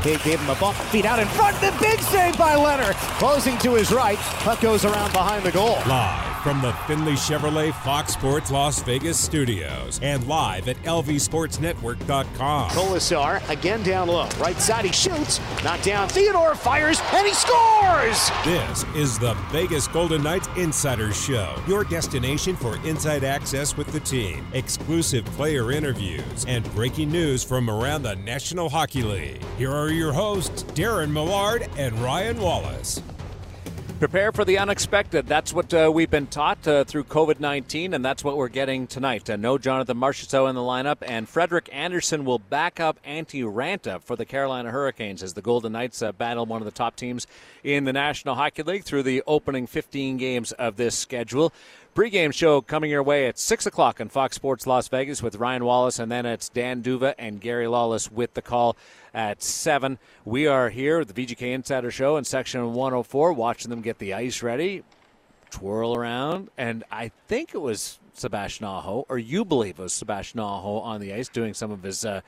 Cade gave him a bump, feet out in front. The big save by Lehner. Closing to his right. Puck goes around behind the goal. Live from the Findlay Chevrolet Fox Sports Las Vegas studios and live at lvsportsnetwork.com. Kolesar again down low. Right side, he shoots. Knocked down. Theodore fires and he scores! This is the Vegas Golden Knights Insider Show, your destination for inside access with the team, exclusive player interviews, and breaking news from around the National Hockey League. Here are your hosts, Darren Millard and Ryan Wallace. Prepare for the unexpected. That's what uh, we've been taught uh, through COVID 19, and that's what we're getting tonight. Uh, no Jonathan Marchessault in the lineup, and Frederik Andersen will back up Antti Raanta for the Carolina Hurricanes as the Golden Knights uh, battle one of the top teams in the National Hockey League through the opening 15 games of this schedule. Pre-game show coming your way at 6 o'clock on Fox Sports Las Vegas with Ryan Wallace, and then it's Dan D'Uva and Gary Lawless with the call at 7. We are here at the VGK Insider Show in section 104, watching them get the ice ready, twirl around, and I think it was Sebastian Aho, or you believe it was Sebastian Aho on the ice doing some of his uh,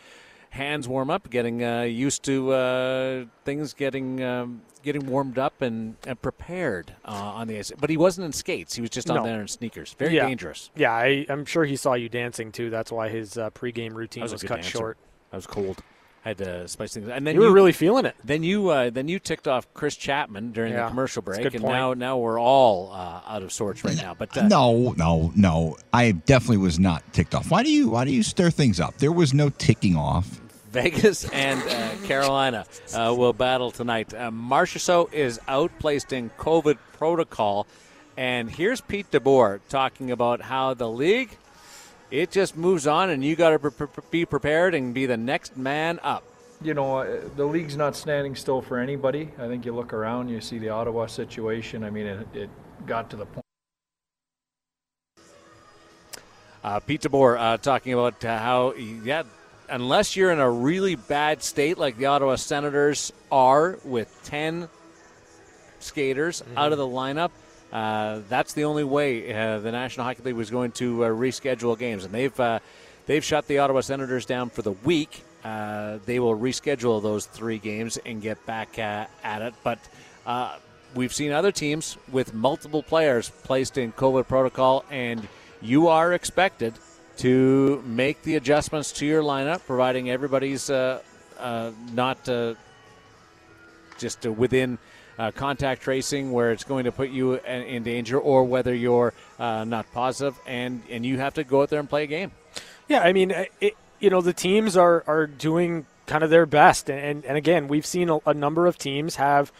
hands warm up, getting uh, used to uh, things getting um, getting warmed up and, and prepared uh, on the ice. But he wasn't in skates; he was just on No. there in sneakers. Very Yeah. dangerous. Yeah, I, I'm sure he saw you dancing too. That's why his uh, pregame routine was, was, cut dancer. short. I was cold. I had to spice things. And then You were really feeling it. Then you uh, then you ticked off Chris Chapman during Yeah, the commercial break, and point. now now we're all uh, out of sorts right now. But uh, no, no, no. I definitely was not ticked off. Why do you why do you stir things up? There was no ticking off. Vegas and uh, Carolina uh, will battle tonight. Uh, Marchessault is out, placed in COVID protocol, and here's Pete DeBoer talking about how the league it just moves on, and you got to pre- pre- be prepared and be the next man up. you know, uh, the league's not standing still for anybody. I think you look around, you see the Ottawa situation. I mean, it, it got to the point. Uh, Pete DeBoer uh, talking about uh, how, yeah, unless you're in a really bad state like the Ottawa Senators are with 10 skaters out of the lineup, uh, that's the only way uh, the National Hockey League was going to uh, reschedule games. And they've, uh, they've shut the Ottawa Senators down for the week. Uh, they will reschedule those three games and get back uh, at it. But we've seen other teams with multiple players placed in COVID protocol, and you are expected to make the adjustments to your lineup, providing everybody's not just within uh, contact tracing where it's going to put you in, in danger, or whether you're uh, not positive, and and you have to go out there and play a game. Yeah, I mean, it, you know, the teams are, are doing kind of their best. And, and again, we've seen a, a number of teams have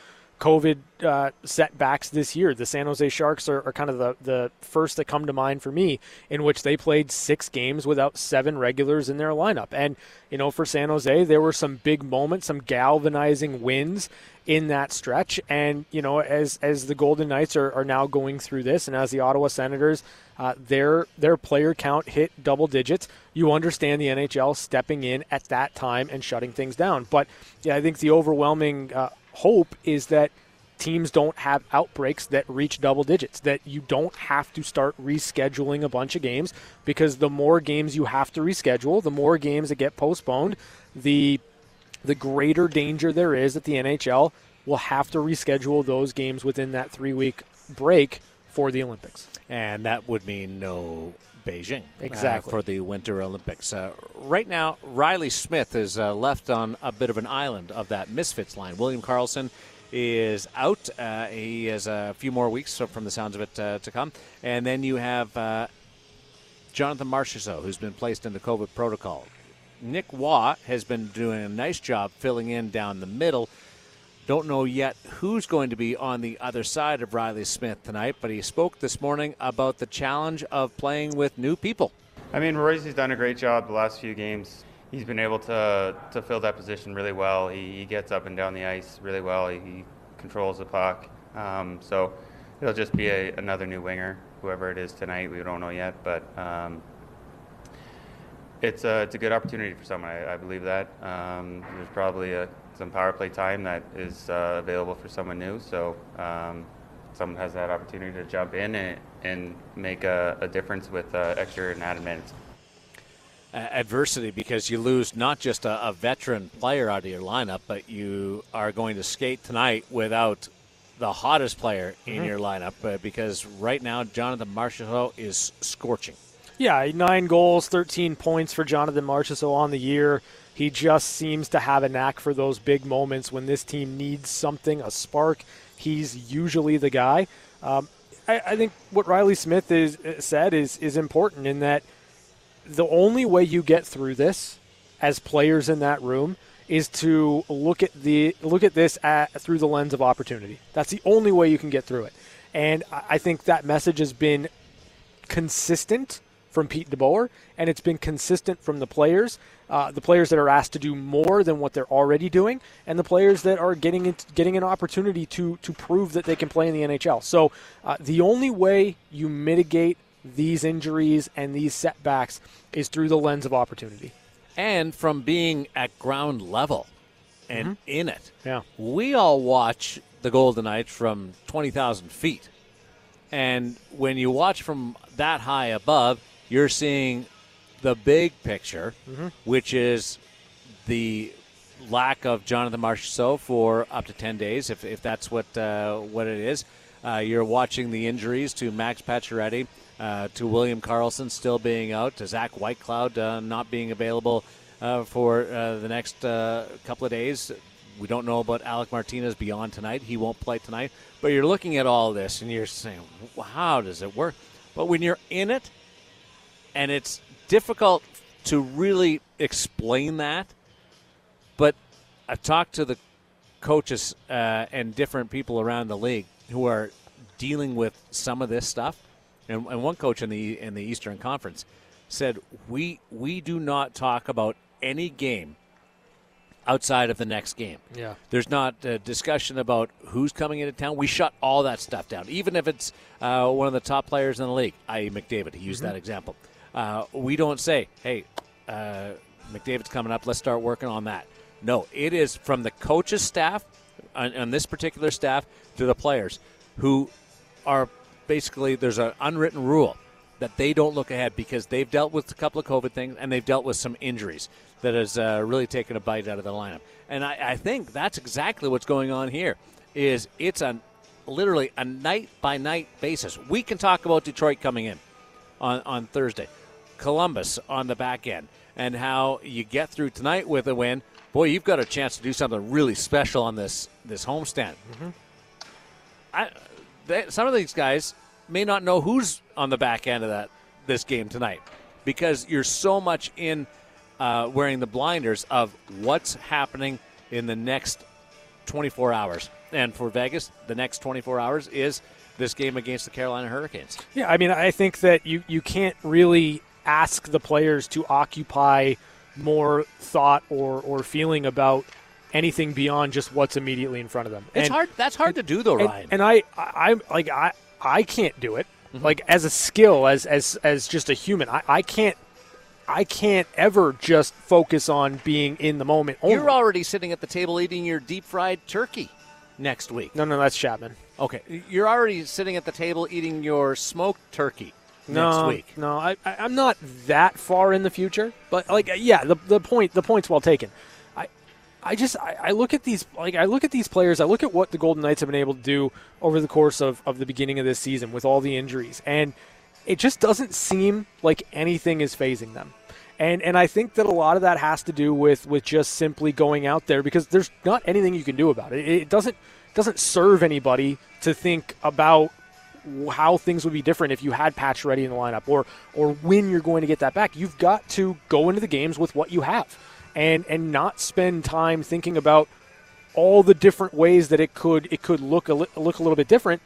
COVID uh, setbacks this year. The San Jose Sharks are, are kind of the, the first that come to mind for me, in which they played six games without seven regulars in their lineup. And, you know, for San Jose, there were some big moments, some galvanizing wins in that stretch. And, you know, as, as the Golden Knights are, are now going through this, and as the Ottawa Senators, uh, their their player count hit double digits. You understand the NHL stepping in at that time and shutting things down. But yeah, I think the overwhelming uh, hope is that teams don't have outbreaks that reach double digits. That you don't have to start rescheduling a bunch of games because the more games you have to reschedule, the more games that get postponed, the the greater danger there is that the NHL will have to reschedule those games within that three week break for the Olympics. and that would mean no Beijing uh, Exactly. for the Winter Olympics. Uh, right now, Riley Smith is uh, left on a bit of an island of that Misfits line. William Karlsson is out. Uh, he has a few more weeks, so from the sounds of it, uh, to come. And then you have uh, Jonathan Marchessault, who's been placed into COVID protocol. Nick Waugh has been doing a nice job filling in down the middle. Don't know yet who's going to be on the other side of Riley Smith tonight, but he spoke this morning about the challenge of playing with new people. I mean, Royce has done a great job the last few games. He's been able to to fill that position really well. He, he gets up and down the ice really well. He, he controls the puck. Um, so it'll just be a, another new winger, whoever it is tonight. We don't know yet, but um, it's a it's a good opportunity for someone. I, I believe that. Um, there's probably a, some power play time that is uh, available for someone new. So um, someone has that opportunity to jump in and, and make a, a difference with uh, extra and added minutes. uh, adversity because you lose not just a, a veteran player out of your lineup, but you are going to skate tonight without the hottest player in Mm-hmm. your lineup uh, because right now Jonathan Marchessault is scorching. Yeah, nine goals, 13 points for Jonathan Marchessault on the year. He just seems to have a knack for those big moments when this team needs something, a spark. He's usually the guy. Um, I, I think what Riley Smith is said is is important in that the only way you get through this as players in that room is to look at the look at this at, through the lens of opportunity. That's the only way you can get through it. And I I think that message has been consistent from Pete DeBoer, and it's been consistent from the players. Uh, the players that are asked to do more than what they're already doing, and the players that are getting it, getting an opportunity to to prove that they can play in the NHL. So uh, the only way you mitigate these injuries and these setbacks is through the lens of opportunity. and from being at ground level and in it. Mm-hmm. Yeah. We all watch the Golden Knights from 20,000 feet. And when you watch from that high above, you're seeing the big picture, Mm-hmm. which is the lack of Jonathan Marchessault for up to 10 days, if, if that's what, uh, what it is. Uh, you're watching the injuries to Max Pacioretty, uh, to William Karlsson still being out, to Zach Whitecloud uh, not being available uh, for uh, the next uh, couple of days. We don't know about Alec Martinez beyond tonight. He won't play tonight. But you're looking at all this and you're saying, how does it work? But when you're in it, and it's difficult to really explain that. But I've talked to the coaches uh, and different people around the league who are dealing with some of this stuff, and, and one coach in the in the Eastern Conference said we we do not talk about any game outside of the next game. Yeah. There's not a discussion about who's coming into town. We shut all that stuff down, even if it's uh, one of the top players in the league, i.e., McDavid. He used that example. Uh, we don't say, hey, uh, McDavid's coming up. Let's start working on that. No, it is from the coach's staff, on, on this particular staff, to the players who are basically, there's an unwritten rule that they don't look ahead because they've dealt with a couple of COVID things and they've dealt with some injuries that has uh, really taken a bite out of the lineup. And I, I think that's exactly what's going on here. Is it's a literally a night by night basis. We can talk about Detroit coming in on on Thursday, Columbus on the back end, and how you get through tonight with a win. Boy, you've got a chance to do something really special on this this homestand. I, they, some of these guys may not know who's on the back end of that this game tonight because you're so much in uh, wearing the blinders of what's happening in the next 24 hours. And for Vegas, the next 24 hours is this game against the Carolina Hurricanes. Yeah, I mean, I think that you, you can't really ask the players to occupy more thought or, or feeling about anything beyond just what's immediately in front of them. It's And- hard. That's hard to do, though, and, Ryan. and I, I, I'm like I, I can't do it. Mm-hmm. Like as a skill, as as as just a human, I, I can't, I can't ever just focus on being in the moment. Only. You're already sitting at the table eating your deep fried turkey next week. no, no, that's Chapman. Okay, you're already sitting at the table eating your smoked turkey no, next week. No, I, I, I'm not that far in the future, but like, uh, yeah, the the point the point's well taken. I, I just I, I look at these like I look at these players. I look at what the Golden Knights have been able to do over the course of of the beginning of this season with all the injuries, and it just doesn't seem like anything is phasing them. And and I think that a lot of that has to do with with just simply going out there because there's not anything you can do about it. It doesn't doesn't serve anybody to think about how things would be different if you had Pacioretty in the lineup or or when you're going to get that back. You've got to go into the games with what you have and and not spend time thinking about all the different ways that it could it could look a li- look a little bit different.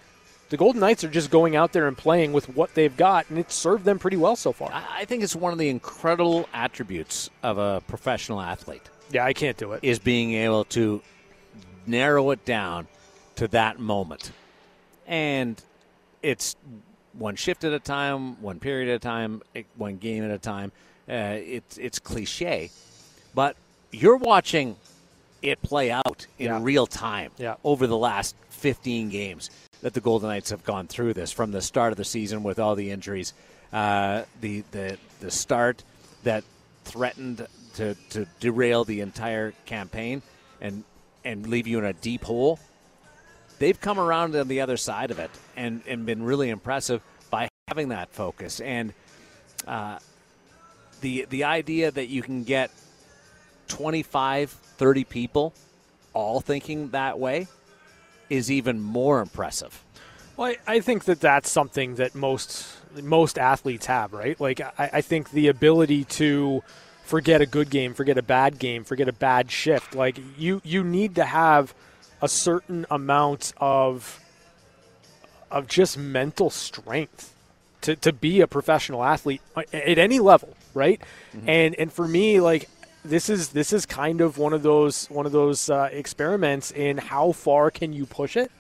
The Golden Knights are just going out there and playing with what they've got, and it's served them pretty well so far. I I think it's one of the incredible attributes of a professional athlete Yeah, I can't do it. is being able to narrow it down to that moment. And it's one shift at a time, one period at a time, eh, one game at a time. Uh, it's it's cliche, but you're watching it play out in Yeah. real time Yeah. over the last 15 games that the Golden Knights have gone through this from the start of the season with all the injuries, uh, the the the start that threatened to, to derail the entire campaign and and leave you in a deep hole. They've come around on the other side of it and, and been really impressive by having that focus and uh, the the idea that you can get 25, 30 people all thinking that way is even more impressive. Well, I, I think that that's something that most most athletes have, right? Like, I, I think the ability to forget a good game, forget a bad game, forget a bad shift. Like, you you need to have a certain amount of of just mental strength to, to be a professional athlete at any level, right? Mm-hmm. And and for me, like this is this is kind of one of those one of those uh, experiments in how far can you push it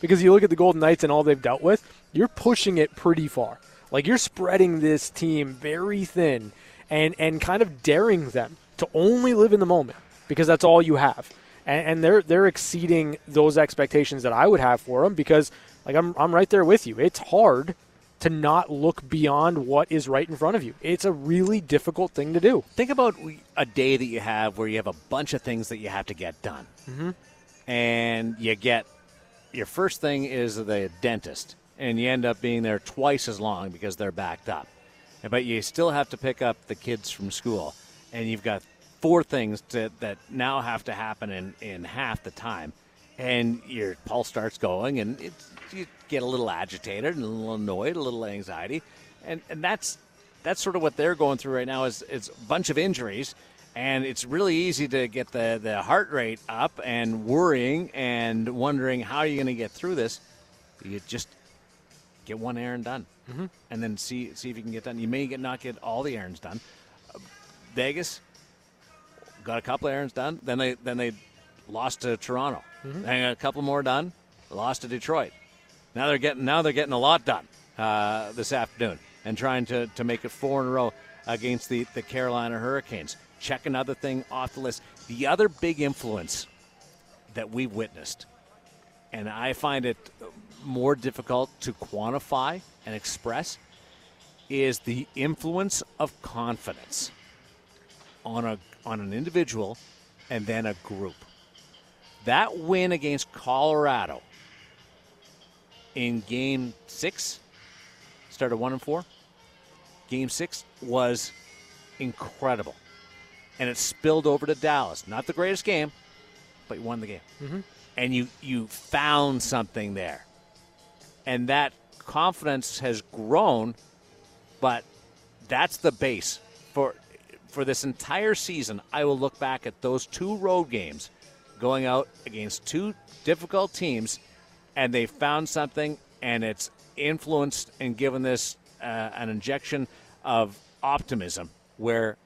because you look at the Golden Knights and all they've dealt with, you're pushing it pretty far. Like you're spreading this team very thin and and kind of daring them to only live in the moment because that's all you have. And, and they're they're exceeding those expectations that I would have for them because like I'm I'm right there with you. It's hard to not look beyond what is right in front of you. It's a really difficult thing to do. Think about a day that you have where you have a bunch of things that you have to get done. Mm-hmm. And you get your first thing is the dentist, and you end up being there twice as long because they're backed up. But you still have to pick up the kids from school, and you've got four things to, that now have to happen in, in half the time. And your pulse starts going, and you get a little agitated and a little annoyed, a little anxiety. And, and that's, that's sort of what they're going through right now is, is a bunch of injuries and it's really easy to get the, the heart rate up and worrying and wondering how are you going to get through this. You just get one errand done, mm-hmm. and then see see if you can get done. You may get not get all the errands done. Uh, Vegas got a couple of errands done. Then they then they lost to Toronto. Mm-hmm. They got a couple more done. Lost to Detroit. Now they're getting now they're getting a lot done uh, this afternoon and trying to, to make it four in a row against the, the Carolina Hurricanes check another thing off the list. The other big influence that we've witnessed, and I find it more difficult to quantify and express, is the influence of confidence on a on an individual and then a group. That win against Colorado in game six, started one and four. Game six was incredible and it spilled over to Dallas. Not the greatest game, but you won the game. Mm-hmm. And you, you found something there. And that confidence has grown, but that's the base for for this entire season. I will look back at those two road games going out against two difficult teams and they found something and it's influenced and given this uh, an injection of optimism where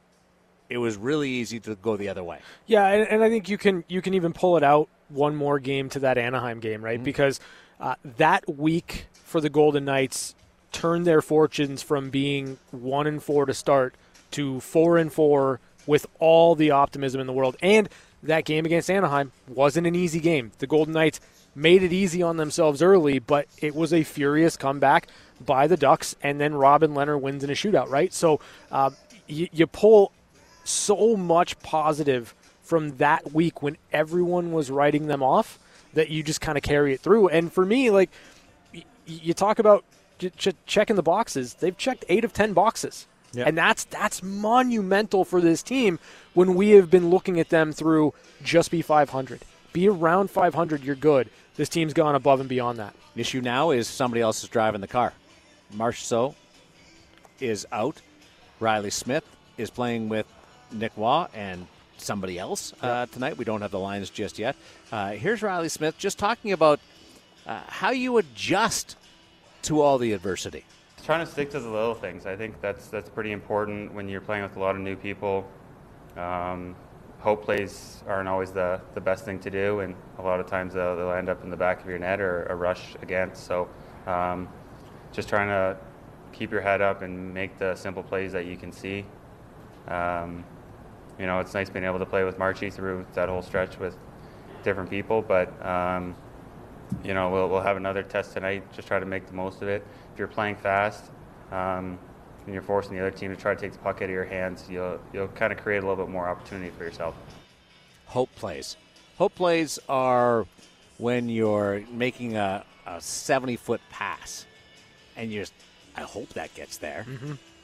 it was really easy to go the other way. Yeah, and, and I think you can you can even pull it out one more game to that Anaheim game, right? Mm-hmm. Because uh, that week for the Golden Knights turned their fortunes from being one and four to start to four and four with all the optimism in the world. And that game against Anaheim wasn't an easy game. The Golden Knights made it easy on themselves early, but it was a furious comeback by the Ducks, and then Robin Lehner wins in a shootout, right? So uh, you, you pull so much positive from that week when everyone was writing them off that you just kind of carry it through. And for me, like y- you talk about ch- checking the boxes, they've checked eight of ten boxes. Yeah. And that's that's monumental for this team when we have been looking at them through just be 500. Be around 500, you're good. This team's gone above and beyond that. The issue now is somebody else is driving the car. Marchessault is out. Riley Smith is playing with Nick Waugh and somebody else uh, tonight. We don't have the lines just yet. Uh, here's Riley Smith just talking about uh, how you adjust to all the adversity. Trying to stick to the little things. I think that's that's pretty important when you're playing with a lot of new people. Um, hope plays aren't always the, the best thing to do, and a lot of times they'll, they'll end up in the back of your net or a rush against. So, um, just trying to keep your head up and make the simple plays that you can see. Um, you know, it's nice being able to play with Marchie through that whole stretch with different people. But um, you know, we'll we'll have another test tonight. Just try to make the most of it. If you're playing fast, um, and you're forcing the other team to try to take the puck out of your hands, you'll you'll kind of create a little bit more opportunity for yourself. Hope plays. Hope plays are when you're making a, a 70 foot pass and you're I hope that gets there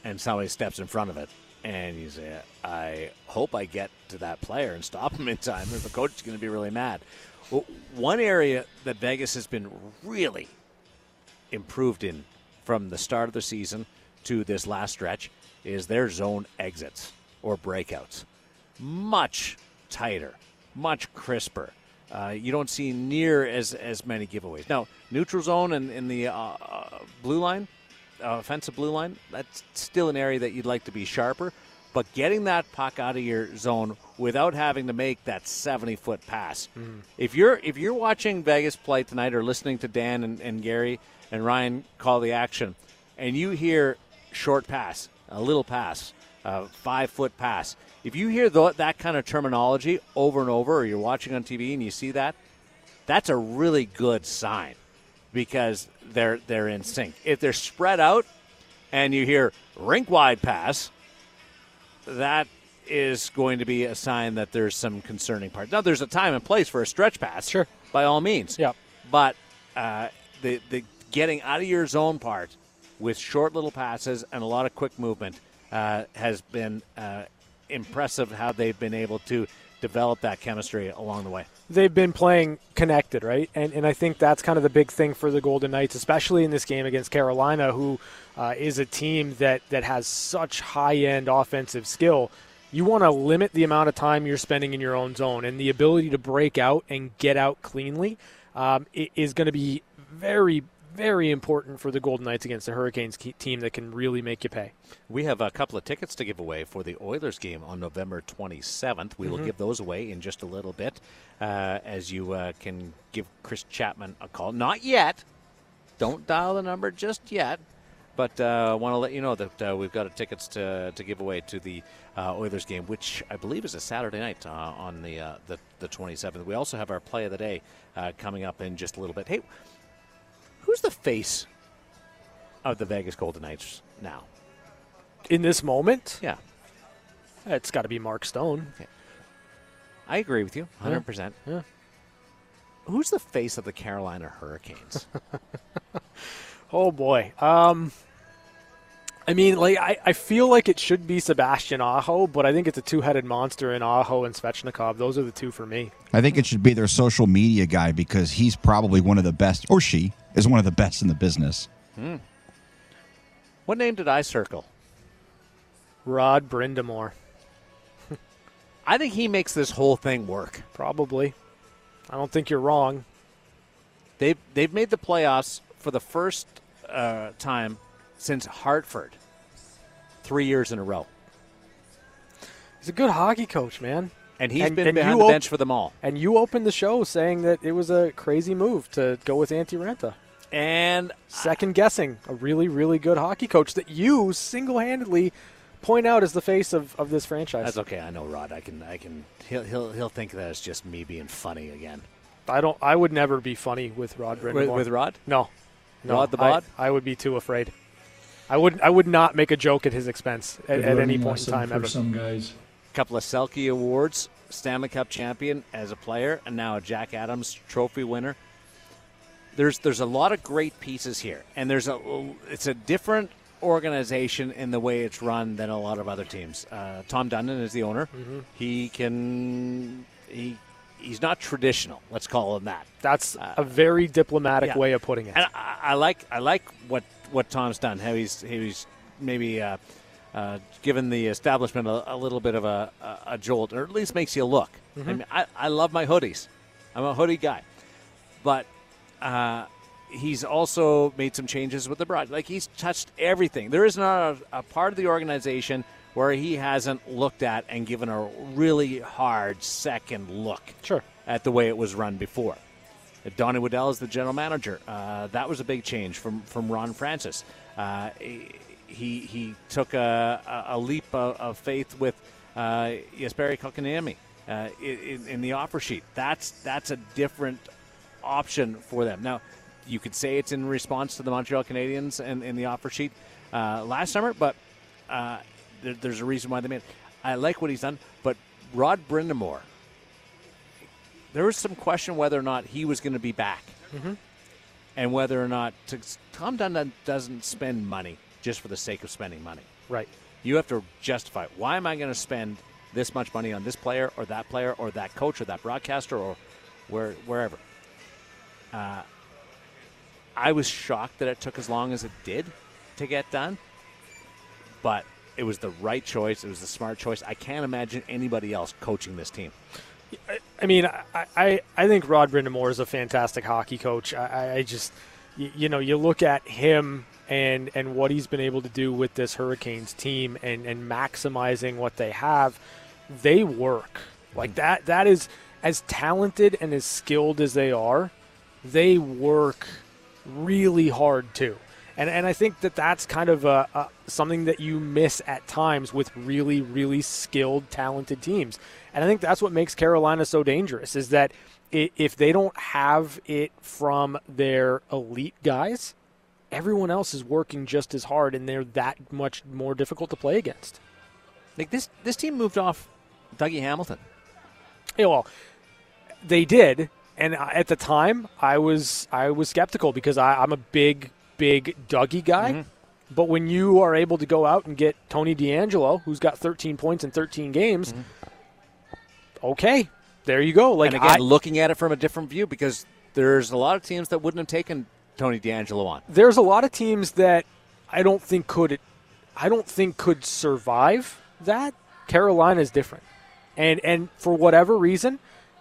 and somebody steps in front of it and you say I hope I get to that player and stop him in time or the coach is going to be really mad. Well, one area that Vegas has been really improved in from the start of the season to this last stretch is their zone exits or breakouts. Much tighter, much crisper. Uh, you don't see near as, as many giveaways. Now, neutral zone and in the uh, uh, blue line, uh, offensive blue line, that's still an area that you'd like to be sharper. But getting that puck out of your zone without having to make that 70 foot pass. Mm-hmm. If you're if you're watching Vegas play tonight or listening to Dan and, and Gary and Ryan call the action, and you hear short pass, a little pass, a five foot pass. If you hear th- that kind of terminology over and over, or you're watching on TV and you see that, that's a really good sign because they're they're in sync. If they're spread out and you hear rink wide pass, that is going to be a sign that there's some concerning parts. Now, there's a time and place for a stretch pass, Sure. by all means. Yep. But uh, the the getting out of your zone part with short little passes and a lot of quick movement uh, has been uh, impressive. How they've been able to develop that chemistry along the way. they've been playing connected, right? And and I think that's kind of the big thing for the Golden Knights, especially in this game against Carolina, who uh, is a team that that has such high end offensive skill. You want to limit the amount of time you're spending in your own zone, and the ability to break out and get out cleanly um, is going to be very very important for the Golden Knights against the Hurricanes team that can really make you pay. We have a couple of tickets to give away for the Oilers game on November 27th. We will give those away in just a little bit uh, as you uh, can give Chris Chapman a call. Not yet. Don't dial the number just yet. But I uh, want to let you know that uh, we've got a tickets to, to give away to the uh, Oilers game, which I believe is a Saturday night uh, on the, uh, the the 27th. We also have our play of the day uh, coming up in just a little bit. Hey, who's the face of the Vegas Golden Knights now? In this moment, Yeah. it's got to be Mark Stone. I agree with you, hundred percent. Yeah. Who's the face of the Carolina Hurricanes? Oh boy. Um I mean, like I, I feel like it should be Sebastian Aho, but I think it's a two-headed monster in Aho and Svechnikov. Those are the two for me. I think it should be their social media guy because he's probably one of the best, or she is one of the best in the business. what name did I circle? Rod Brind'Amour, I think he makes this whole thing work. probably. I don't think you're wrong. They've they've made the playoffs for the first uh, time since Hartford, three years in a row, He's a good hockey coach, man. and he's And- been and behind the op- bench for them all. And you opened the show saying that it was a crazy move to go with Antti Raanta. And Second guessing a really, really good hockey coach that you single-handedly point out as the face of, of this franchise. that's okay. I know Rod. I can I can. He'll he'll he'll think that it's just me being funny again. I don't. I would never be funny with Rod Brind'Amour. With, with Rod, No, no. Rod the I- I, would be too afraid. I would. I would not make a joke at his expense at, at any point in time for ever. some guys. couple of Selke awards, Stanley Cup champion as a player, and now a Jack Adams Trophy winner. There's there's a lot of great pieces here, and there's a it's a different organization in the way it's run than a lot of other teams. Uh, Tom Dundon is the owner. He can he he's not traditional. Let's call him that. That's a very diplomatic yeah. way of putting it. And I, I like I like what what Tom's done. How he's he's maybe uh, uh, given the establishment a, a little bit of a, a, a jolt, or at least makes you look. I mean, I, I love my hoodies. I'm a hoodie guy, but uh, he's also made some changes with the broad. Like he's touched everything. There is not a, a part of the organization where he hasn't looked at and given a really hard second look Sure. at the way it was run before. Donnie Waddell is the general manager. Uh, that was a big change from from Ron Francis. Uh, he he took a, a leap of, of faith with uh, Jesperi Kotkaniemi uh, in, in the offer sheet. That's that's a different option for them. Now, you could say it's in response to the Montreal Canadiens and in the offer sheet uh, last summer, but Uh, there, there's a reason why they made. It. I like what he's done, but Rod Brind'Amour. There was some question whether or not he was going to be back, Mm-hmm. and whether or not to, Tom Dundon doesn't spend money just for the sake of spending money. Right. You have to justify why am I going to spend this much money on this player or that player or that coach or that broadcaster or where wherever. Uh, I was shocked that it took as long as it did to get done, but it was the right choice. It was the smart choice. I can't imagine anybody else coaching this team. I mean, I, I, I think Rod Brind'Amour is a fantastic hockey coach. I, I just, you, you know, you look at him and and what he's been able to do with this Hurricanes team and and maximizing what they have, they work like that. That is as talented and as skilled as they are, they work really hard too. And, and I think that that's kind of a, a, something that you miss at times with really, really skilled, talented teams. And I think that's what makes Carolina so dangerous is that if they don't have it from their elite guys, everyone else is working just as hard and they're that much more difficult to play against. Like this, this team moved off Dougie Hamilton. Yeah, well, they did, and at the time, I was I was skeptical because I, I'm a big big Dougie guy. Mm-hmm. But when you are able to go out and get Tony DeAngelo, who's got 13 points in 13 games, okay, there you go. Like Mm-hmm. and again, I- looking at it from a different view because there's a lot of teams that wouldn't have taken Tony DeAngelo on. there's a lot of teams that I don't think could I don't think could survive that. Carolina is different. And and for whatever reason,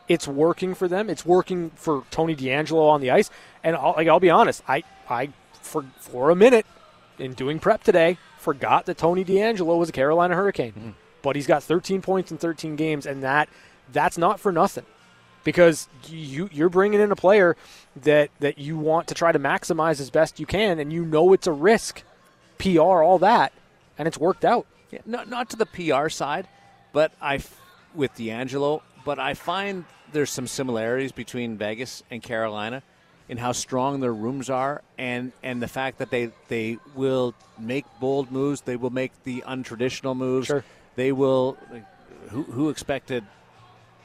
it's working for them. It's working for Tony DeAngelo on the ice. And I'll, like I'll be honest, I I for for a minute in doing prep today forgot that Tony DeAngelo was a Carolina Hurricane. But he's got 13 points in 13 games and that that's not for nothing because you you're bringing in a player that that you want to try to maximize as best you can, and you know it's a risk, PR, all that, and it's worked out. Yeah, not not to the PR side, but I with DeAngelo, but I find there's some similarities between Vegas and Carolina in how strong their rooms are, and and the fact that they they will make bold moves, they will make the untraditional moves. Sure. They will. Who who expected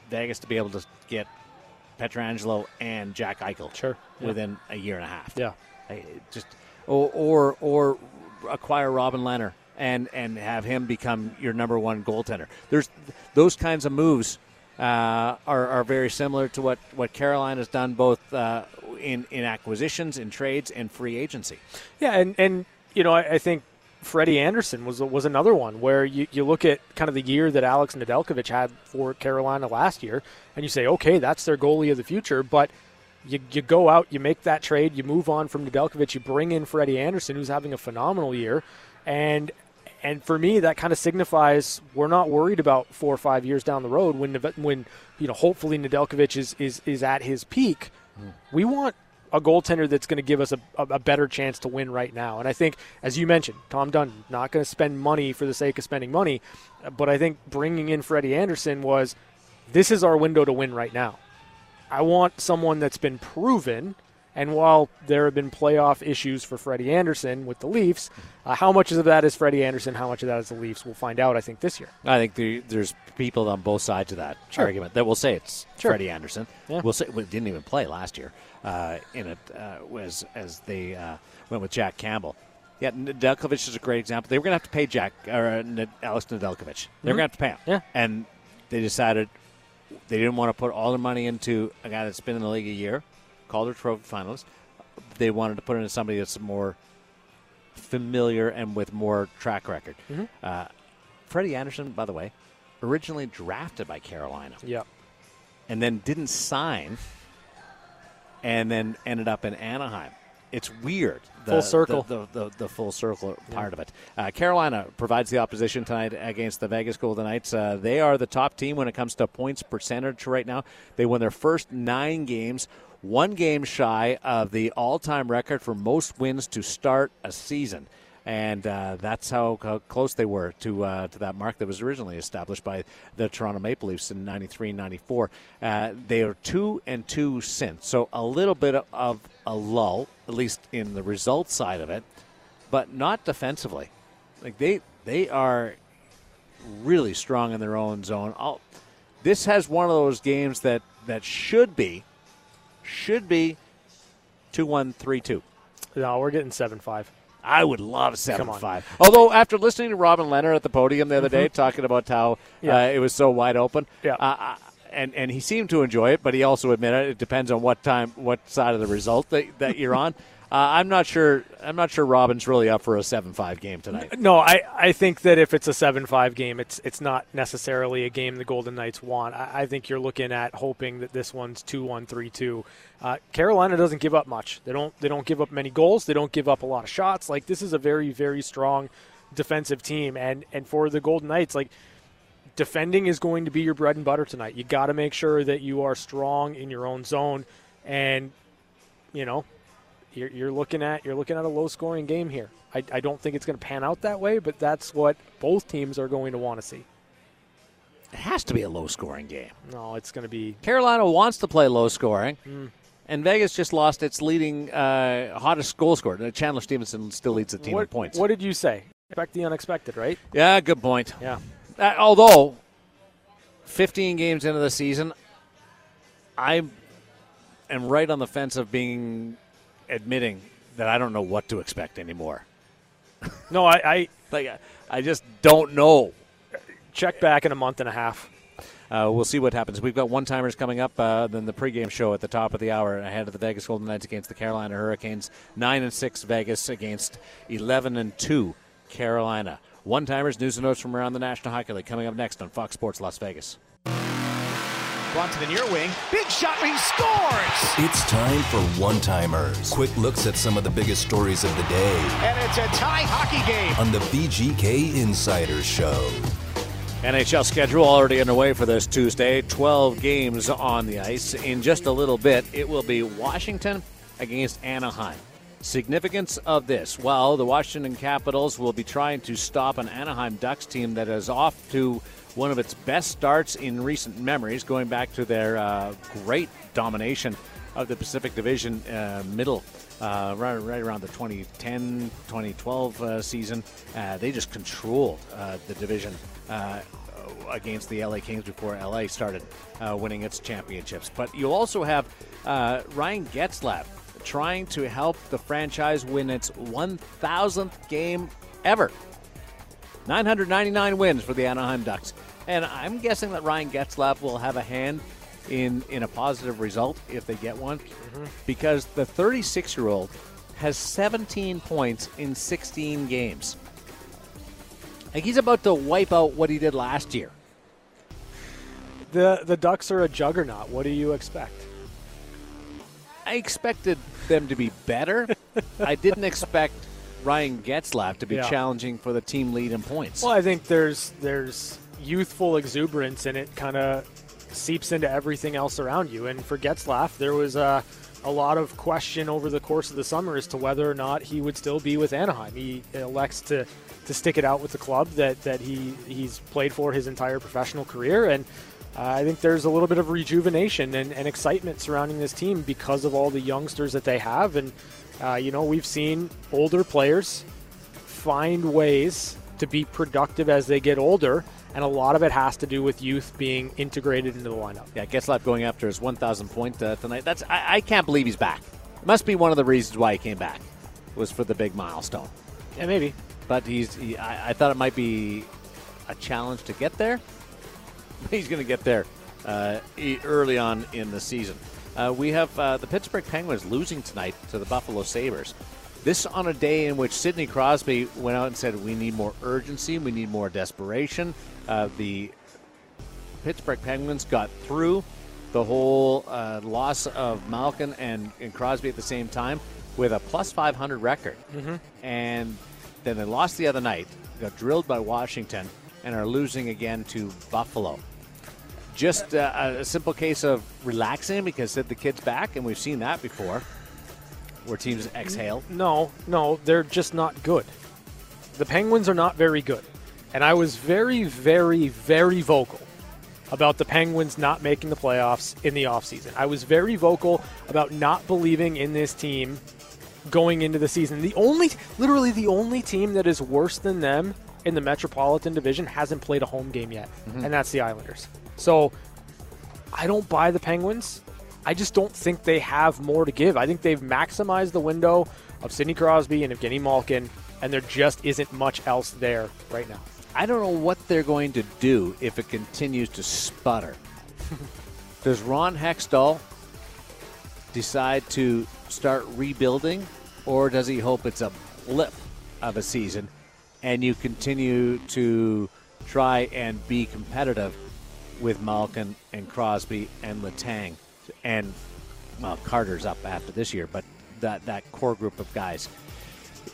Vegas to be able to get Pietrangelo and Jack Eichel Sure, yeah. within a year and a half? Yeah. I- just or or or acquire Robin Lehner and and have him become your number one goaltender. There's those kinds of moves uh, are are very similar to what what Carolina's done both uh, in in acquisitions, in trades, and free agency. Yeah, and and you know I, I think Freddie Andersen was was another one where you, you look at kind of the year that Alex Nedeljkovic had for Carolina last year, and you say, okay, that's their goalie of the future, but. You, you go out, you make that trade, you move on from Nedeljkovic, you bring in Freddie Andersen, who's having a phenomenal year, and and for me, that kind of signifies we're not worried about four or five years down the road when when you know hopefully Nedeljkovic is is is at his peak. Hmm. We want a goaltender that's going to give us a, a, better chance to win right now. And I think, as you mentioned, Tom Dunn not going to spend money for the sake of spending money, but I think bringing in Freddie Andersen was this is our window to win right now. I want someone that's been proven. And while there have been playoff issues for Freddie Andersen with the Leafs, uh, how much of that is Freddie Andersen? How much of that is the Leafs? We'll find out, I think, this year. I think there, there's people on both sides of that Sure. argument that will say it's Sure. Freddie Andersen. Yeah. We'll say we didn't even play last year uh, in it uh, was as they uh, went with Jack Campbell. Yeah, Nedeljkovic is a great example. They were going to have to pay Jack or uh, Alex Nedeljkovic. They were going to have to pay him. Mm-hmm. Yeah. and they decided they didn't want to put all their money into a guy that's been in the league a year, Calder Trophy finalist. They wanted to put in somebody that's more familiar and with more track record. Mm-hmm. Uh, Freddie Andersen, by the way, originally drafted by Carolina Yeah. and then didn't sign and then ended up in Anaheim. It's weird. The, Full circle. The, the, the, the full circle part of it. Uh, Carolina provides the opposition tonight against the Vegas Golden Knights. Uh, they are the top team when it comes to points percentage right now. They won their first nine games, one game shy of the all time record for most wins to start a season and uh, that's how, how close they were to uh, to that mark that was originally established by the Toronto Maple Leafs in 93 94. Uh, they are 2 and 2 since. So a little bit of a lull, at least in the results side of it, but not defensively. Like they They are really strong in their own zone. I'll, this has one of those games that, that should be, should be 2 1 3 2. No, we're getting 7 5. I would love seven five. Although after listening to Robin Lehner at the podium the other day talking about how Mm-hmm. Yeah. uh, it was so wide open, Yeah. uh, uh, and and he seemed to enjoy it, but he also admitted it depends on what time, what side of the result that, that you're on. Uh, I'm not sure. I'm not sure Robin's really up for a seven five game tonight. No, I, I think that if it's a 7 5 game, it's it's not necessarily a game the Golden Knights want. I, I think you're looking at hoping that this one's 2 1 3 2. Uh, Carolina doesn't give up much. They don't they don't give up many goals. They don't give up a lot of shots. Like this is a very very strong defensive team, and and for the Golden Knights, like defending is going to be your bread and butter tonight. You got to make sure that you are strong in your own zone, and you know you're, you're looking at you're looking at a low scoring game here. I, I don't think it's going to pan out that way, but that's what both teams are going to want to see. It has to be a low scoring game. No, it's going to be Carolina wants to play low scoring. Hmm. And Vegas just lost its leading uh, hottest goal scorer. Uh, Chandler Stevenson still leads the team in points. what did you say? Expect the unexpected, right? Yeah, good point. Yeah. Uh, although, 15 games into the season, I am right on the fence of being admitting that I don't know what to expect anymore. No, I, I Like I- I just don't know. check back in a month and a half. Uh, we'll see what happens. We've got one timers coming up. Uh, then the pregame show at the top of the hour ahead of the Vegas Golden Knights against the Carolina Hurricanes. Nine and six Vegas against eleven and two Carolina. One timers news and notes from around the National Hockey League coming up next on Fox Sports Las Vegas. Blunt to the near wing. Big shot. He scores. It's time for one timers. Quick looks at some of the biggest stories of the day And it's a tie hockey game. on the VGK Insider Show. NHL schedule already underway for this Tuesday. 12 games on the ice. In just a little bit, it will be Washington against Anaheim. Significance of this? Well, the Washington Capitals will be trying to stop an Anaheim Ducks team that is off to one of its best starts in recent memories, going back to their uh, great domination of the Pacific Division uh, middle, uh, right, right around the 2010 2012 uh, season. Uh, they just controlled uh, the division against the LA Kings before LA started winning its championships. But you'll also have Ryan Getzlaf trying to help the franchise win its 1,000th game ever. 999 wins for the Anaheim Ducks. And I'm guessing that Ryan Getzlaf will have a hand in, in a positive result if they get one, mm-hmm. because the 36 year old has 17 points in 16 games. Like he's about to wipe out what he did last year. The the Ducks are a juggernaut. What do you expect? I expected them to be better. I didn't expect Ryan Getzlaf to be Yeah. challenging for the team lead in points. Well, I think there's there's youthful exuberance and it kind of seeps into everything else around you. And for Getzlaf, there was a, a lot of question over the course of the summer as to whether or not he would still be with Anaheim. He elects to, to stick it out with the club that, that he, he's played for his entire professional career. And uh, I think there's a little bit of rejuvenation and, and excitement surrounding this team because of all the youngsters that they have. And, uh, you know, we've seen older players find ways to be productive as they get older, and a lot of it has to do with youth being integrated into the lineup. Yeah, Getzlaf going after his 1,000 point uh, tonight. That's I, I can't believe he's back. It Must be one of the reasons why he came back was for the big milestone. Yeah, maybe. But he's he, I, I thought it might be a challenge to get there. He's going to get there uh, early on in the season. Uh, we have uh, the Pittsburgh Penguins losing tonight to the Buffalo Sabres. This on a day in which Sidney Crosby went out and said, "We need more urgency. We need more desperation." Uh, the Pittsburgh Penguins got through the whole uh, loss of Malkin and, and Crosby at the same time with a plus 500 record. And then they lost the other night, got drilled by Washington, and are losing again to Buffalo. Just uh, a simple case of relaxing because the kid's back, and we've seen that before, where teams exhale. No, no, they're just not good. The Penguins are not very good. And I was very, very, very vocal about the Penguins not making the playoffs in the offseason. I was very vocal about not believing in this team going into the season. The only, literally, the only team that is worse than them in the Metropolitan Division hasn't played a home game yet, mm-hmm. and that's the Islanders. So I don't buy the Penguins. I just don't think they have more to give. I think they've maximized the window of Sidney Crosby and Evgeny Malkin, and there just isn't much else there right now. I don't know what they're going to do if it continues to sputter. Does Ron Hextall decide to start rebuilding, or does he hope it's a blip of a season and you continue to try and be competitive with Malkin and Crosby and Letang and well Carter's up after this year, but that that core group of guys.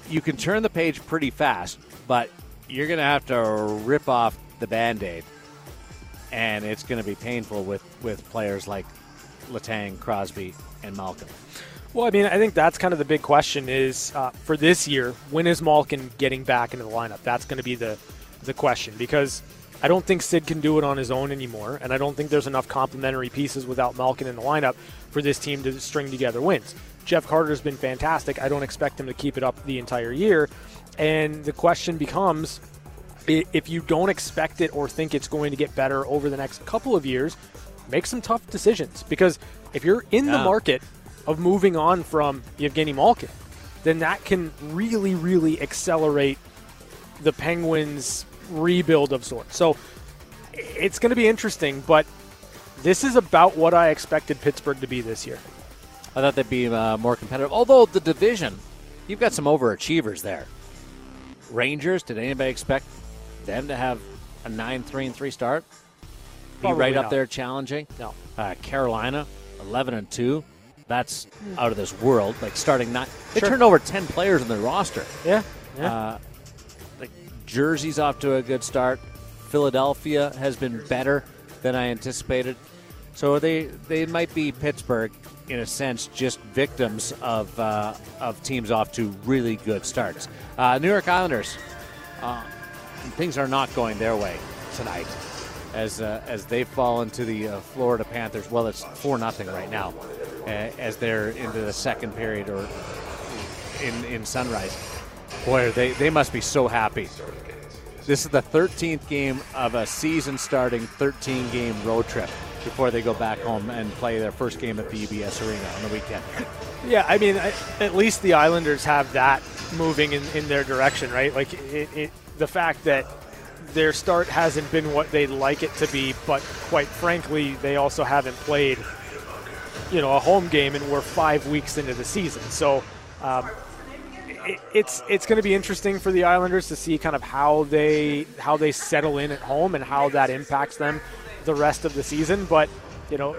You can turn the page pretty fast, but you're going to have to rip off the band-aid and it's going to be painful with with players like Letang, Crosby, and Malkin. Well, I mean, I think that's kind of the big question is uh, for this year, when is Malkin getting back into the lineup? That's going to be the the question because I don't think Sid can do it on his own anymore, and I don't think there's enough complementary pieces without Malkin in the lineup for this team to string together wins. Jeff Carter's been fantastic. I don't expect him to keep it up the entire year, and the question becomes if you don't expect it or think it's going to get better over the next couple of years, make some tough decisions because if you're in the market of moving on from Evgeny Malkin, then that can really, really accelerate the Penguins' rebuild of sorts. So it's going to be interesting, but this is about what I expected Pittsburgh to be this year. I thought they'd be uh, more competitive. Although the division, you've got some overachievers there. Rangers, did anybody expect them to have a 9 3 and 3 start? Be Probably right up there challenging? No. Uh, Carolina, 11 and 2. That's out of this world. Like starting nine. They turned over 10 players in their roster. Yeah. yeah. Uh, Jersey's off to a good start. Philadelphia has been better than I anticipated. So they they might be Pittsburgh in a sense, just victims of uh, of teams off to really good starts. Uh, New York Islanders, uh, things are not going their way tonight. As, uh, as they fall into the uh, Florida Panthers, well, it's four nothing right now, uh, as they're into the second period or in, in Sunrise. Boy, they, they must be so happy. This is the 13th game of a season starting 13 game road trip before they go back home and play their first game at the UBS Arena on the weekend. Yeah, I mean, at least the Islanders have that moving in, in their direction, right? Like it, it, the fact that their start hasn't been what they'd like it to be, but quite frankly, they also haven't played, you know, a home game, and we're five weeks into the season. So um, it, it's it's going to be interesting for the Islanders to see kind of how they how they settle in at home and how that impacts them the rest of the season. But you know,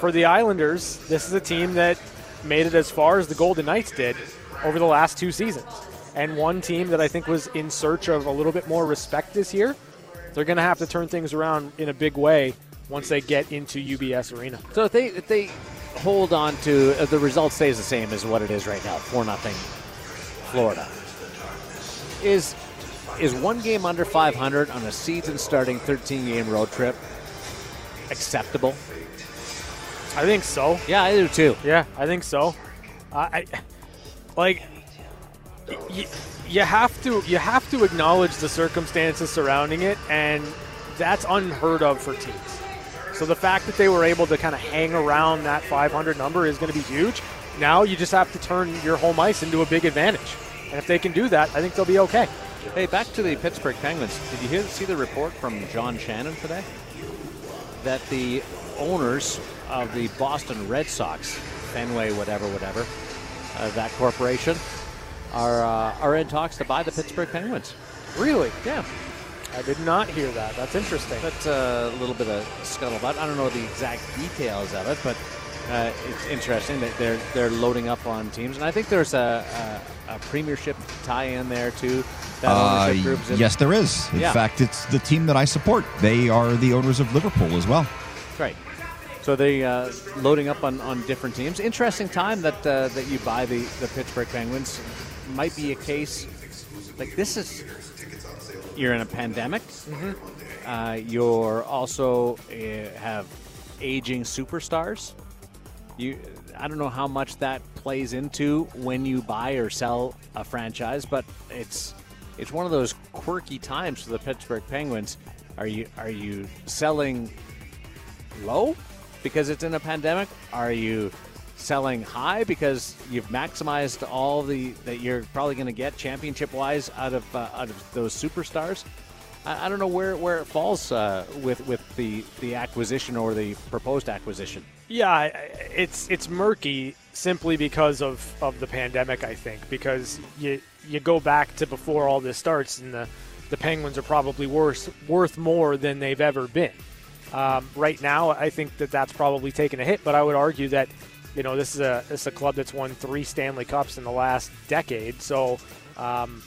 for the Islanders, this is a team that made it as far as the Golden Knights did over the last two seasons. And one team that I think was in search of a little bit more respect this year, they're going to have to turn things around in a big way once they get into UBS Arena. So if they if they hold on to if the result stays the same as what it is right now, four nothing, Florida. Is is one game under 500 on a season starting 13 game road trip acceptable? I think so. Yeah, I do too. Yeah, I think so. Uh, I like y- you have to you have to acknowledge the circumstances surrounding it, and that's unheard of for teams. So the fact that they were able to kind of hang around that 500 number is going to be huge. Now you just have to turn your home ice into a big advantage, and if they can do that, I think they'll be okay. Hey, back to the Pittsburgh Penguins. Did you hear see the report from John Shannon today? That the owners of the Boston Red Sox, Fenway, whatever, whatever, uh, that corporation, are uh, are in talks to buy the Pittsburgh Penguins. Really, Yeah, I did not hear that. That's interesting. that's a little bit of scuttlebutt. I don't know the exact details of it, but uh, it's interesting that they're they're loading up on teams, and I think there's a, a, a Premiership tie-in there too. That Uh, ownership group's in. yes, there is. In Yeah. fact, it's the team that I support. They are the owners of Liverpool as well. Right. So they uh, loading up on, on different teams. Interesting time that uh, that you buy the, the Pittsburgh Penguins. Might be a case like this is you're in a pandemic. Uh, you're also uh, have aging superstars. You I don't know how much that plays into when you buy or sell a franchise, but it's it's one of those quirky times for the Pittsburgh Penguins. Are you are you selling low because it's in a pandemic? Are you selling high because you've maximized all the that you're probably going to get championship wise out of uh, out of those superstars? I, I, don't know where, where it falls uh, with with the the acquisition or the proposed acquisition. Yeah, it's it's murky simply because of, of the pandemic. I think because you you go back to before all this starts, and the the Penguins are probably worth worth more than they've ever been. Um, right now, I think that that's probably taken a hit, but I would argue that you know this is a this is a club that's won three Stanley Cups in the last decade, so um,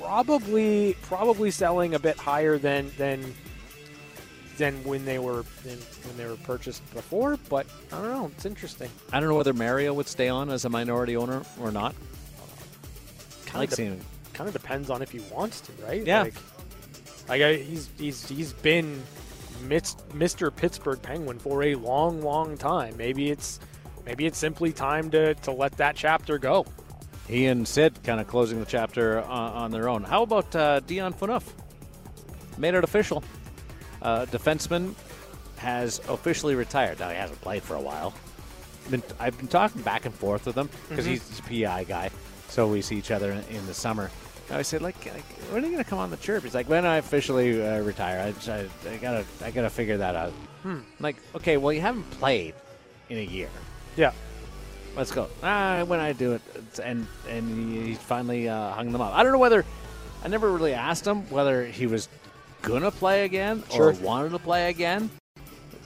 probably probably selling a bit higher than than than when they were when they were purchased before. But I don't know. It's interesting. I don't know whether Mario would stay on as a minority owner or not. Kind like of de- kind of depends on if he wants to, right? Yeah. Like, like he's he's he's been Mr. Pittsburgh Penguin for a long, long time. Maybe it's maybe it's simply time to to let that chapter go. He and Sid kind of closing the chapter on, on their own. How about uh, Dion Phaneuf? Made it official. Uh, defenseman has officially retired. Now he hasn't played for a while. Been, I've been talking back and forth with him because mm-hmm. he's, he's a PI guy, so we see each other in, in the summer. I said, like, like, when are you going to come on the chirp? He's like, when I officially uh, retire, I, I, I, gotta, I gotta figure that out. Hmm. like, okay, well, you haven't played in a year. Yeah. Let's go. Ah, when I do it, and and he finally uh, hung them up. I don't know whether I never really asked him whether he was gonna play again sure. or wanted to play again,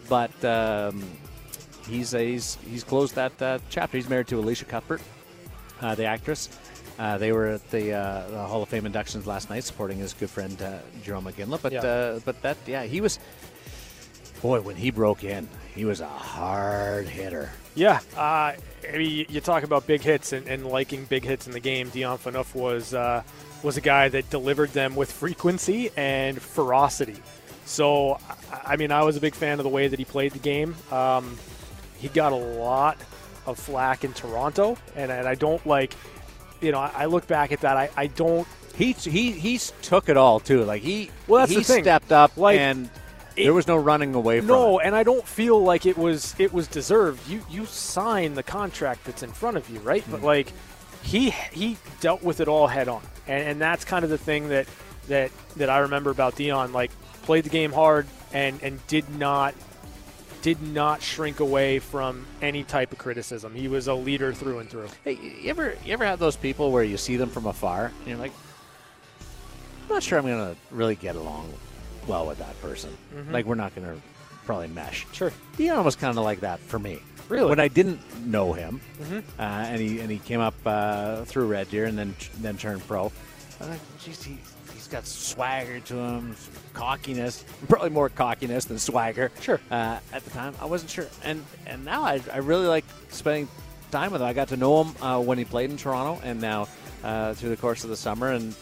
but um, he's he's he's closed that uh, chapter. He's married to Elisha Cuthbert, uh, the actress. Uh, they were at the, uh, the, Hall of Fame inductions last night, supporting his good friend uh, Jarome Iginla. But yeah. Uh, but that yeah, he was boy when he broke in, he was a hard hitter. Yeah, uh, I mean, you talk about big hits and, and, liking big hits in the game. Dion Phaneuf was uh, was a guy that delivered them with frequency and ferocity. So, I mean, I was a big fan of the way that he played the game. Um, he got a lot of flack in Toronto, and, and I don't like, you know, I, I look back at that. I, I don't. He he he's took it all too. Like he well, that's he the thing. stepped up like, and it, there was no running away from no, it. and I don't feel like it was it was deserved. You you sign the contract that's in front of you, right? Mm-hmm. But like he he dealt with it all head on, and, and that's kind of the thing that that that I remember about Dion. Like played the game hard and and did not did not shrink away from any type of criticism. He was a leader through and through. Hey, you ever you ever have those people where you see them from afar and you're like, I'm not sure I'm gonna really get along well with that person. Mm-hmm. Like we're not gonna probably mesh. Sure. Dion was kind of like that for me. Really? When I didn't know him, mm-hmm. uh, and he and he came up uh, through Red Deer and then then turned pro. I like, geez, he, he's got swagger to him, cockiness, probably more cockiness than swagger. Sure. Uh, at the time, I wasn't sure, and and now I, I really like spending time with him. I got to know him uh, when he played in Toronto, and now uh, through the course of the summer, and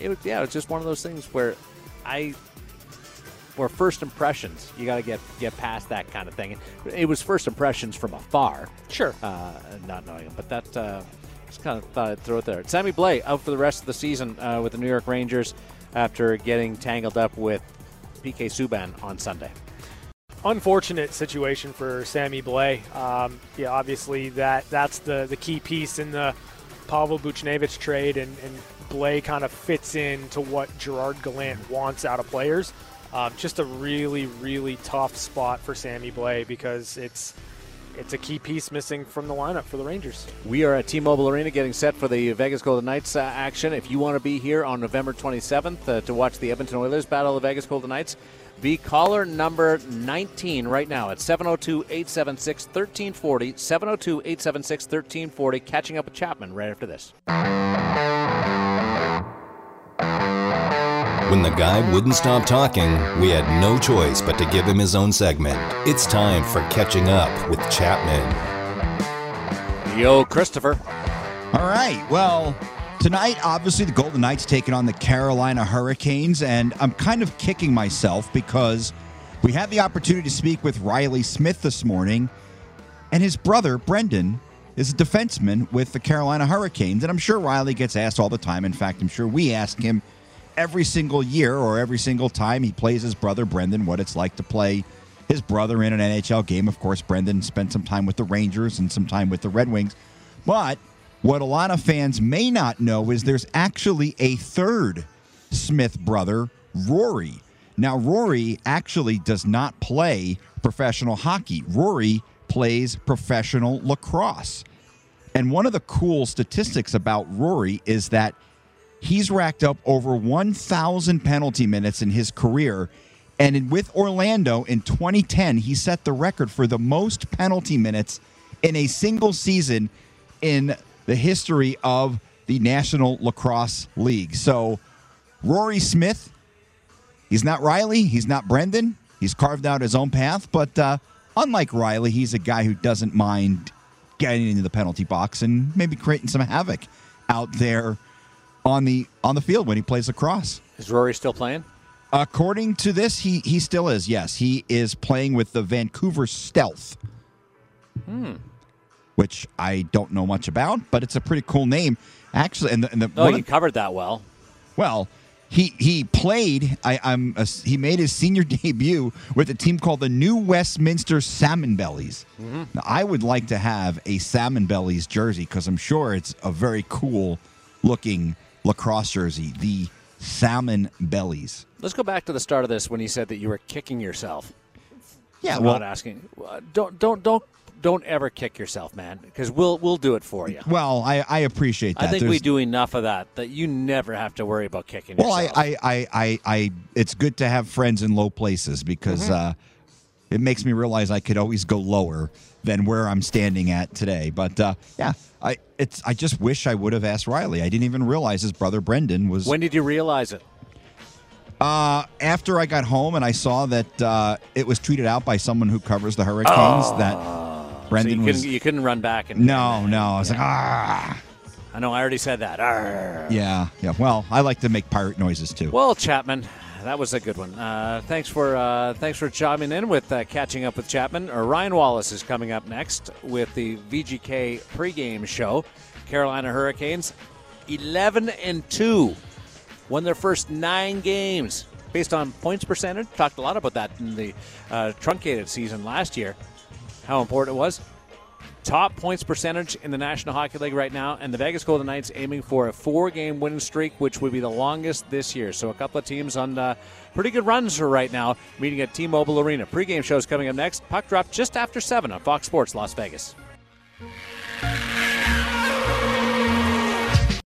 it was yeah, it was just one of those things where I or first impressions. You got to get get past that kind of thing. It was first impressions from afar. Sure. Uh, not knowing him, but that uh, just kind of thought I'd throw it there. Sammy Blais out for the rest of the season uh, with the New York Rangers after getting tangled up with PK Subban on Sunday. Unfortunate situation for Sammy Blais. Um, yeah, obviously that that's the the key piece in the Pavel Buchnevich trade, and, and Blais kind of fits into what Gerard Gallant wants out of players. Um, just a really, really tough spot for Sammy Blais because it's it's a key piece missing from the lineup for the Rangers. We are at T-Mobile Arena getting set for the Vegas Golden Knights uh, action. If you want to be here on November 27th uh, to watch the Edmonton Oilers battle the Vegas Golden Knights, be caller number 19 right now at 702-876-1340, 702-876-1340, catching up with Chapman right after this. When the guy wouldn't stop talking, we had no choice but to give him his own segment. It's time for Catching Up with Chapman. Yo, Christopher. All right. Well, tonight, obviously, the Golden Knights taking on the Carolina Hurricanes, and I'm kind of kicking myself because we had the opportunity to speak with Riley Smith this morning, and his brother, Brendan, is a defenseman with the Carolina Hurricanes, and I'm sure Riley gets asked all the time. In fact, I'm sure we ask him every single year or every single time he plays his brother Brendan what it's like to play his brother in an NHL game. Of course, Brendan spent some time with the Rangers and some time with the Red Wings. But what a lot of fans may not know is there's actually a third Smith brother, Rory. Now, Rory actually does not play professional hockey. Rory plays professional lacrosse. And one of the cool statistics about Rory is that he's racked up over 1,000 penalty minutes in his career. And in, with Orlando in 2010, he set the record for the most penalty minutes in a single season in the history of the National Lacrosse League. So, Rory Smith, he's not Riley, he's not Brendan. He's carved out his own path, but uh, unlike Riley, he's a guy who doesn't mind getting into the penalty box and maybe creating some havoc out there on the on the field when he plays lacrosse. Is Rory still playing? According to this, he he still is. Yes, he is playing with the Vancouver Stealth. Hmm. Which I don't know much about, but it's a pretty cool name, actually. And the, and the Oh, you of- covered that well. well, he he played. I, I'm a, he made his senior debut with a team called the New Westminster Salmon Bellies. Now, I would like to have a Salmon Bellies jersey because I'm sure it's a very cool looking lacrosse jersey. The Salmon Bellies. Let's go back to the start of this when you said that you were kicking yourself. Yeah, I'm well- not asking. Uh, Don't don't don't don't ever kick yourself, man, because we'll we'll do it for you. Well, I, I appreciate that. I think we do enough of that that you never have to worry about kicking Well, I, yourself. I, I, I, I, it's good to have friends in low places because Mhm. uh, it makes me realize I could always go lower than where I'm standing at today. But uh, yeah, I, it's, I just wish I would have asked Riley. I didn't even realize his brother Brendan was. when did you realize it? Uh, after I got home and I saw that uh, it was tweeted out by someone who covers the Hurricanes that Brendan so you was. couldn't you couldn't run back and no, no, I was like, ah, I know I already said that. Arr. yeah, yeah. Well, I like to make pirate noises too. Well, Chapman, that was a good one. Uh, thanks for uh, thanks for chiming in with uh, catching up with Chapman. Uh, Ryan Wallace is coming up next with the VGK pregame show. Carolina Hurricanes, eleven and two, won their first nine games based on points percentage. Talked a lot about that in the uh, truncated season last year. How important it was. Top points percentage in the National Hockey League right now, and the Vegas Golden Knights aiming for a four-game winning streak, which would be the longest this year. So a couple of teams on uh, pretty good runs right now, meeting at T-Mobile Arena. Pre-game shows coming up next. Puck drop just after seven on Fox Sports Las Vegas.